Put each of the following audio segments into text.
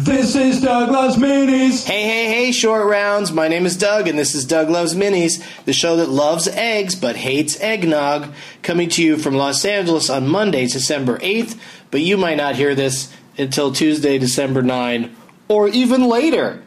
This is Doug Loves Minis. Hey, hey, hey, short rounds. My name is Doug, and this is Doug Loves Minis, the show that loves eggs but hates eggnog. Coming to you from Los Angeles on Monday, December 8th, but you might not hear this until Tuesday, December 9, or even later.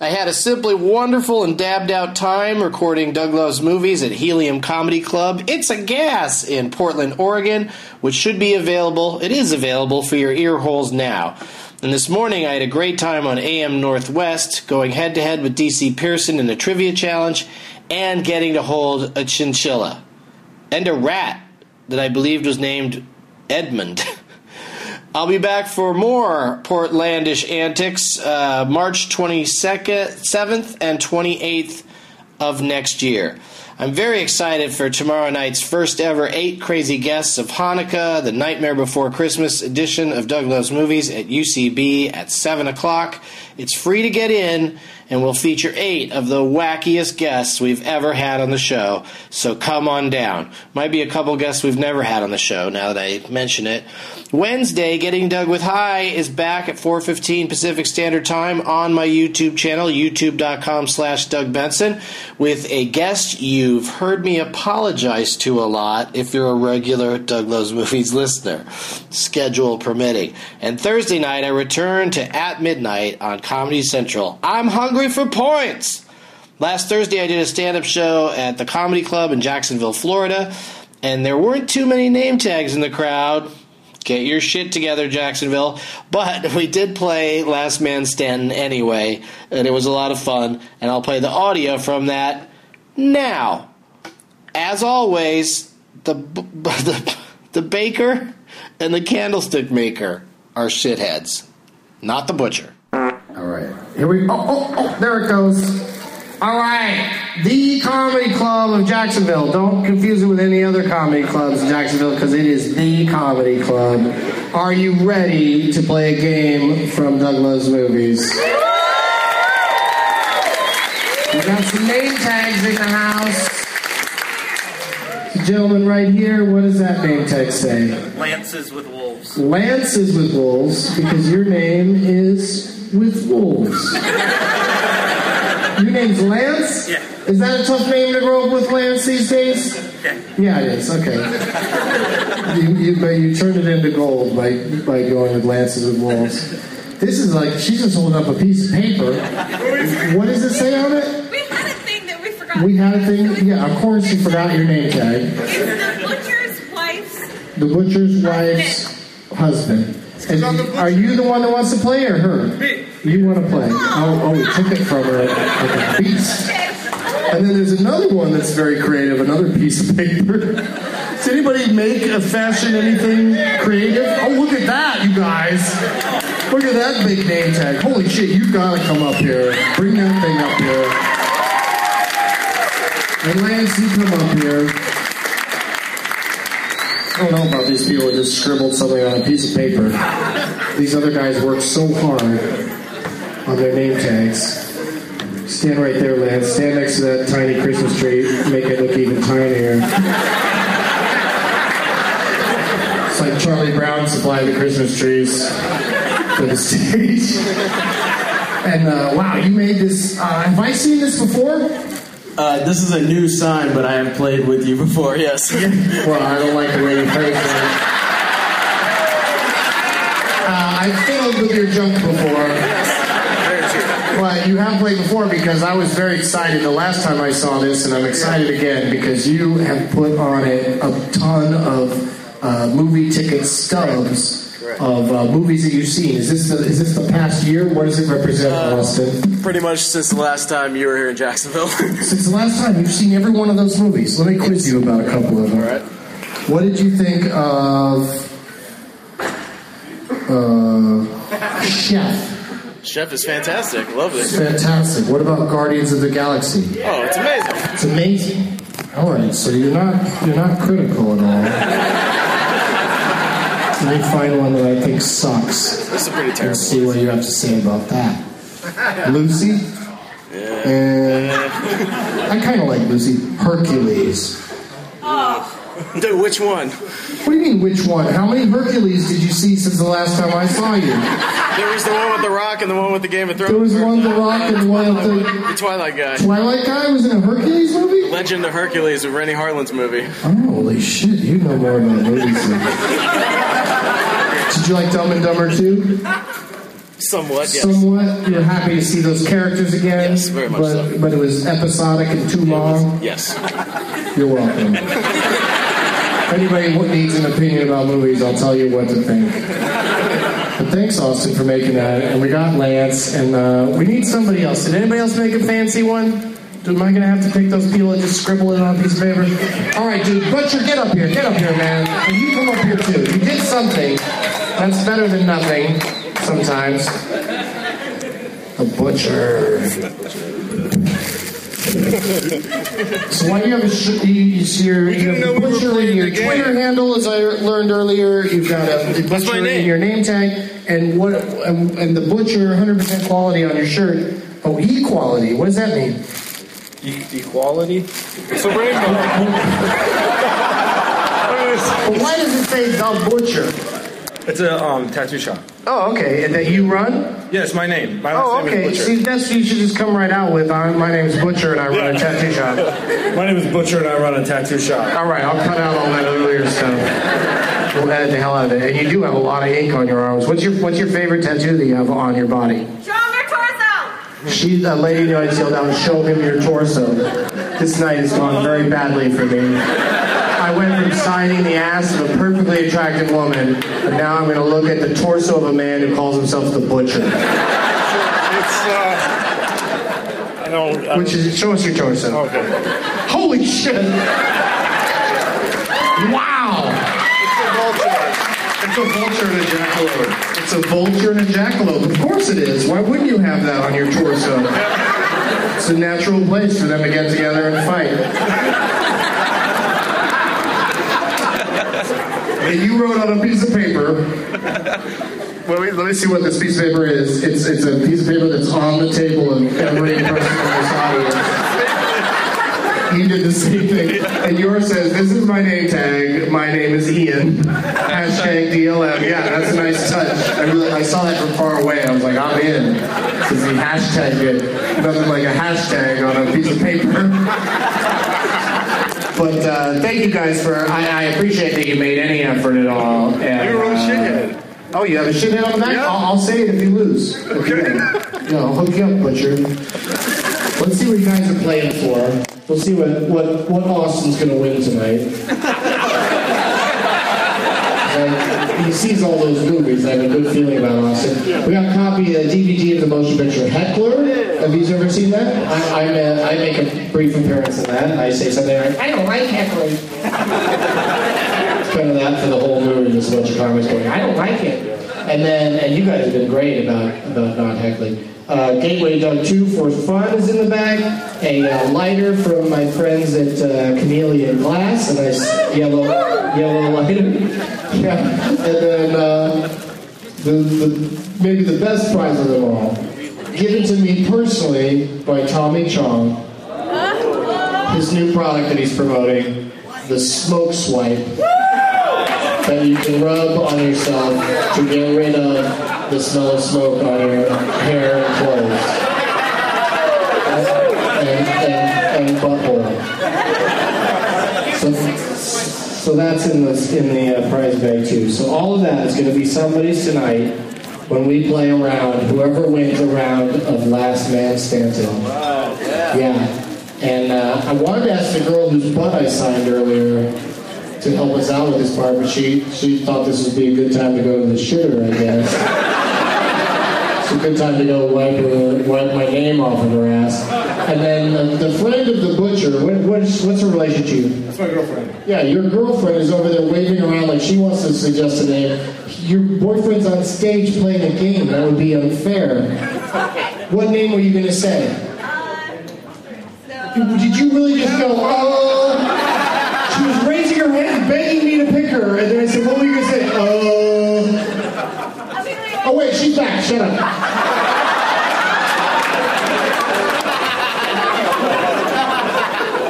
I had a simply wonderful and dabbed out time recording Doug Loves Movies at Helium Comedy Club. It's a gas in Portland, Oregon, which should be available. It is available for your ear holes now. And this morning I had a great time on AM Northwest, going head to head with DC Pierson in the trivia challenge and getting to hold a chinchilla and a rat that I believed was named Edmund. I'll be back for more Portlandish antics uh, March 22nd, 7th, and 28th of next year. I'm very excited for tomorrow night's first ever eight crazy guests of Hanukkah, the Nightmare Before Christmas edition of Doug Loves Movies at UCB at 7 o'clock. It's free to get in and we'll feature eight of the wackiest guests we've ever had on the show. So come on down. Might be a couple guests we've never had on the show now that I mention it. Wednesday, Getting Doug with High is back at 4.15 Pacific Standard Time on my YouTube channel, youtube.com slash Doug Benson, with a guest you've heard me apologize to a lot if you're a regular Doug Loves Movies listener, schedule permitting. And Thursday night, I return to At Midnight on Comedy Central. I'm hungry for points! Last Thursday, I did a stand up show at the Comedy Club in Jacksonville, Florida, and there weren't too many name tags in the crowd. Get your shit together, Jacksonville. But we did play Last Man Standing anyway, and it was a lot of fun. And I'll play the audio from that now. As always, the the, the baker and the candlestick maker are shitheads, not the butcher. All right, here we. Oh, oh, oh! There it goes. All right, the Comedy Club of Jacksonville. Don't confuse it with any other comedy clubs in Jacksonville because it is the Comedy Club. Are you ready to play a game from Doug Loves Movies? We got some name tags in the house. Gentleman right here, what does that name tag say? Lances with wolves. Lances with wolves because your name is with wolves. Your name's Lance? Yeah. Is that a tough name to grow up with, Lance, these days? Yeah. Yeah, it is. Okay. you, you, but you turned it into gold by, by going with Lances with Wolves. This is like, she's just holding up a piece of paper. What does it say on it? We had a thing that we had a thing? Yeah, of course you forgot your name tag. It's the butcher's wife's. The butcher's wife's husband. And are you the one that wants to play or her? Me. You want to play? Oh, oh, oh, we took it from her like a beast. And then there's another one that's very creative, another piece of paper. Does anybody make a fashion anything creative? Oh, look at that, you guys. Look at that big name tag. Holy shit, you gotta come up here. Bring that thing up here. And Lance, you come up here. I don't know about these people that just scribbled something on a piece of paper. These other guys work so hard on their name tags. Stand right there, Lance. Stand next to that tiny Christmas tree. Make it look even tinier. It's like Charlie Brown supplied the Christmas trees for the stage. And uh, wow, you made this. Uh, have I seen this before? Uh, this is a new sign, but I have played with you before, yes. Well, I don't like the way you phrase that. Uh, I've fiddled with your junk before. Very true. But you have played before because I was very excited the last time I saw this, and I'm excited again because you have put on it a ton of uh, movie ticket stubs of uh, movies that you've seen. Is this the, is this the past year? What does it represent, Austin? Pretty much since the last time you were here in Jacksonville. Since the last time you've seen every one of those movies, let me quiz you about a couple of them. All right. What did you think of uh, Chef? Chef is fantastic. Love it. Fantastic. What about Guardians of the Galaxy? Oh, it's amazing. It's amazing. All right, so you're not you're not critical at all. Let me find one that I think sucks. This is pretty Let's see what you have to say about that. Lucy. And eh, I kind of like Lucy. Hercules. Oh, Dude, which one? What do you mean, which one? How many Hercules did you see since the last time I saw you? There was the one with the Rock and the one with the Game of Thrones. There was one with The Rock and one with the The Twilight guy. Twilight guy was in a Hercules movie. Legend of Hercules with Renny Harlin's movie. Oh, holy shit, you know more about movies than. Did you like Dumb and Dumber To? Somewhat, yes. Somewhat. You're happy to see those characters again. Yes, very much but, so. But it was episodic and too long. Yes. You're welcome. If anybody needs an opinion about movies, I'll tell you what to think. But thanks, Austin, for making that. And we got Lance, and uh, we need somebody else. Did anybody else make a fancy one? Am I gonna have to pick those people and just scribble it on a piece of paper? All right, dude, Butcher, get up here, get up here, man. And you come up here too. You did something. That's better than nothing. Sometimes. A butcher. So why do you have a sh- you, you see your, you have know a we butcher in your the game. Twitter handle, as I learned earlier. You've got a, a butcher in name? your name tag, and what and, and the butcher 100% quality on your shirt. Oh, equality. What does that mean? Equality? It's a rainbow. Well, why does it say the butcher? It's a um, tattoo shop. Oh, okay. And that you run? Yeah, it's my name. My last Oh, name okay. is Butcher. See, that's you should just come right out with. Uh, my name is Butcher, and I run a tattoo shop. My name is Butcher and I run a tattoo shop. All right, I'll cut out all that earlier stuff. We'll edit the hell out of it. And you do have a lot of ink on your arms. What's your What's your favorite tattoo that you have on your body? Show 'em your torso. She, a lady noise yelled out, "Show him your torso." This night has gone very badly for me. I went from signing the ass of a perfectly attractive woman, but now I'm going to look at the torso of a man who calls himself the butcher. It's, uh. I don't. I Which is, show us your torso. Okay. Holy shit! Wow! It's a vulture. It's a vulture and a jackalope. It's a vulture and a jackalope. Of course it is. Why wouldn't you have that on your torso? It's a natural place for them to get together and fight. And you wrote on a piece of paper. Let me see what this piece of paper is. It's it's a piece of paper that's on the table of every person in this audience. You did the same thing. And yours says, This is my name tag. My name is Ian. Hashtag DLM. Yeah, that's a nice touch. I really I saw that from far away. I was like, I'm in. Because he hashtagged it. Nothing like a hashtag on a piece of paper. But uh, thank you guys for. I, I appreciate that you made any effort at all. And, You're a real uh, shithead. Oh, you have a shithead on the back? Yeah. I'll, I'll say it if you lose. Okay. No, I'll hook you up, Butcher. Let's see what you guys are playing for. We'll see what, what, what Austin's going to win tonight. And he sees all those movies. I have a good feeling about Austin. We got a copy, of a DVD of the motion picture Heckler. Have you ever seen that? I, I'm a, I make a brief appearance in that. I say something like, I don't like heckling. It's kind of that for the whole movie. Just a bunch of comments going, I don't like it. And then, and you guys have been great about about not heckling. Uh, Gateway Doug 2 for Fun is in the bag. A uh, lighter from my friends at uh, Chameleon Glass, a nice yellow yellow lighter. yeah. And then uh, the, the maybe the best prize of them all, given to me personally by Tommy Chong. His new product that he's promoting, the Smoke Swipe that you can rub on yourself to get rid of the smell of smoke on your hair and clothes. And, and, and butthole. So, so that's in the, in the uh, prize bag too. So all of that is going to be somebody's tonight when we play a round, whoever wins a round of Last Man Standing. Yeah. And uh, I wanted to ask the girl whose butt I signed earlier to help us out with this part, but she she thought this would be a good time to go to the shitter, I guess. It's a good time to go wipe her, wipe my name off of her ass. And then uh, the friend of the butcher, what, what's what's her relation to you? That's my girlfriend. Yeah, your girlfriend is over there waving around like she wants to suggest a name. Your boyfriend's on stage playing a game. That would be unfair. What name were you going to say? So, Did you really just go, oh? She was raising her hand, begging me to pick her, and then I said, what were you going to say? Oh. Oh, wait, she's back. Shut up.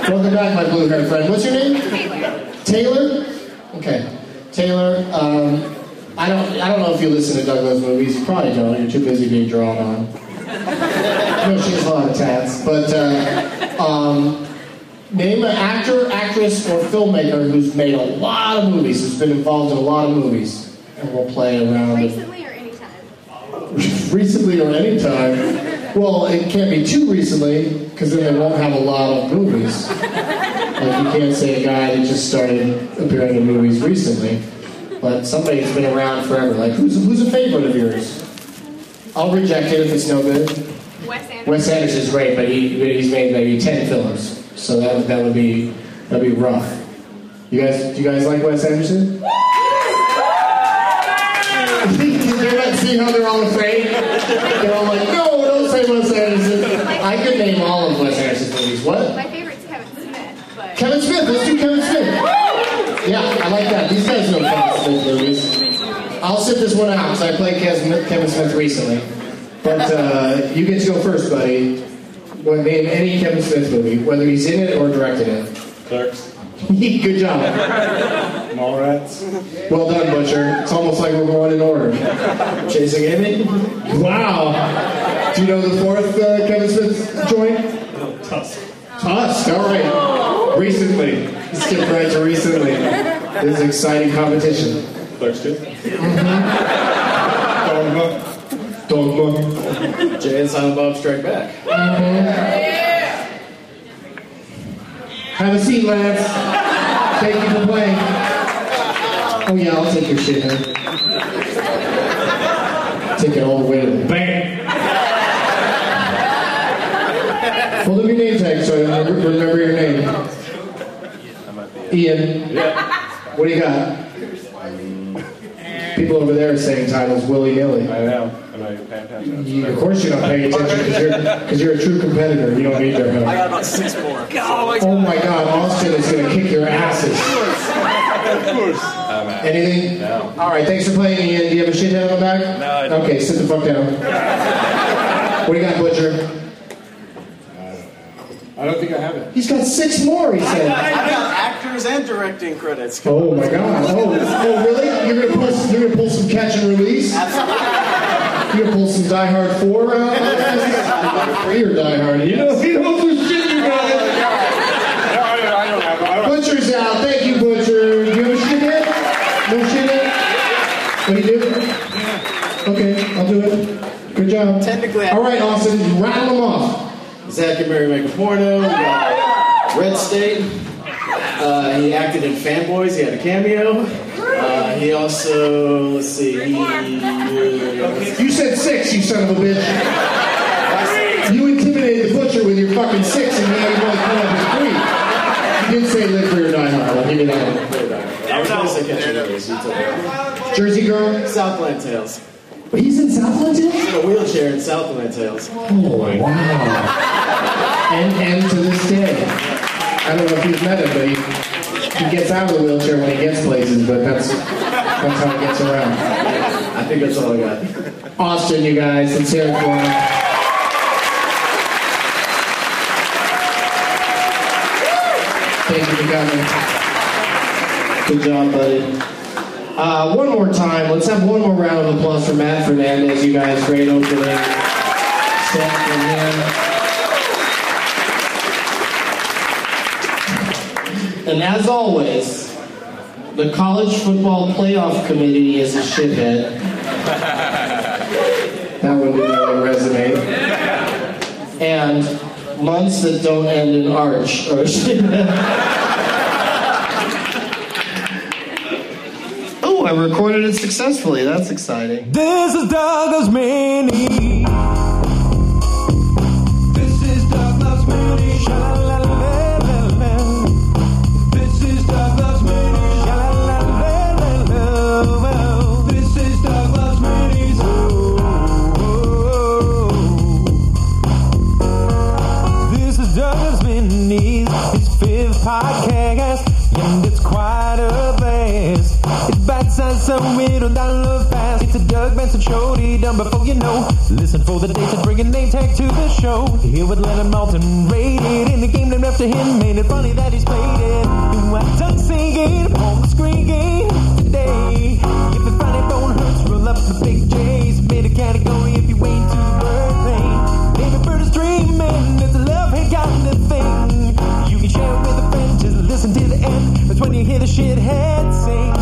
Welcome back, my blue-haired friend. What's your name? Taylor. Taylor? Okay. Taylor, um, I don't. I don't know if you listen to Doug Loves Movies. You probably don't. You're too busy being drawn on. no, she has a lot of tats. But uh, um, name an actor, actress, or filmmaker who's made a lot of movies. Who's been involved in a lot of movies, and we'll play around. Recently or anytime? recently or anytime. Well, it can't be too recently because then they won't have a lot of movies. Like you can't say a guy that just started appearing in movies recently, but somebody that's been around forever. Like who's who's a favorite of yours? I'll reject it if it's no good. Wes Anderson. Wes Anderson's great, but he he's made maybe ten films, so that would that would be that'd be rough. You guys, do you guys like Wes Anderson? You not see how they're all afraid? They're all like, no, don't say Wes Anderson. I could name all of Wes Anderson's movies. What? My favorite's Kevin Smith, but Kevin Smith. Let's do Kevin Smith. Yeah, I like that. These guys know Kevin Smith movies. I'll sit this one out because I played Kevin Kevin Smith recently. But uh, you get to go first, buddy. Well, name any Kevin Smith movie, whether he's in it or directed it. Clerks. Good job. Mallrats. Well done, Butcher. It's almost like we're going in order. Chasing Amy? Wow. Do you know the fourth uh, Kevin Smith joint? Tusk. Tusk. All right. Recently. Skip right to recently. This is exciting competition. Clerks II. Dogma. Dogma. Jay and Silent Bob Strike Back. Mm-hmm. Have a seat, lads. Thank you for playing. Oh yeah, I'll take your shit, man. Take it all the way to the bank. Hold up your name tag so I remember remember your name. Ian. What do you got? People over there are saying titles willy nilly. I know. Am I paying attention? You, of course you're not pay attention because you're, 'cause you're a true competitor. You don't need their help. I got about six more. Oh, oh my God, Austin is going to kick your asses. Of course. Of course. Anything? No. All right, thanks for playing, Ian. Do you have a shithead on the back? No, I don't. Okay, sit the fuck down. What do you got, Butcher? I don't think I have it. He's got six more, he said. I've got actors and directing credits. Oh my God. Oh, oh really? You're gonna pull, you're gonna pull some catch and release? You're gonna pull some Die Hard 4 out? Free or Die Hard? You know, you know some shit, you guys. No, I don't, I don't have it. I don't. Butcher's out. Thank you, Butcher. Do you have a shithead? No shithead? What do you do? Okay, I'll do it. Good job. Technically, All right, Austin, rattle them off. Zack and Miri make a porno. We Red State. Uh, he acted in Fanboys. He had a cameo. Uh, he also, let's see, he. Uh, You said six, you son of a bitch. You intimidated the butcher with your fucking six, and now you want to come up with three. You did say live free or die hard. I'll give you that one. I was going to say Catch and Release. You took it. Jersey girl. Southland Tales. But he's in Southland too. In a wheelchair in Southland Tales. Oh wow. And and to this day, I don't know if you've met him, but he, he gets out of the wheelchair when he gets places. But that's that's how he gets around. I think that's all I got. Austin, you guys, let's hear it for him. Thank you for coming. Good job, buddy. Uh, one more time, let's have one more round of applause for Matt Fernandez. You guys, great opening set from him. And as always, the College Football Playoff Committee is a shithead. That would really resonate. And months that don't end in arch are a shithead. Oh, I recorded it successfully. That's exciting. This is Douglas Mini. for the dates and bring a name tag to the show. Here with Leonard Maltin, rated in the game named after him. Ain't it funny that he's played it? Do I tongue singing, home game today? If the Friday bone hurts, roll up the big J's. Made a category if you wait too the birthday. Maybe bird is dreaming, it's a love ain't got nothing. You can share it with a friend, just listen to the end. That's when you hear the shithead sing.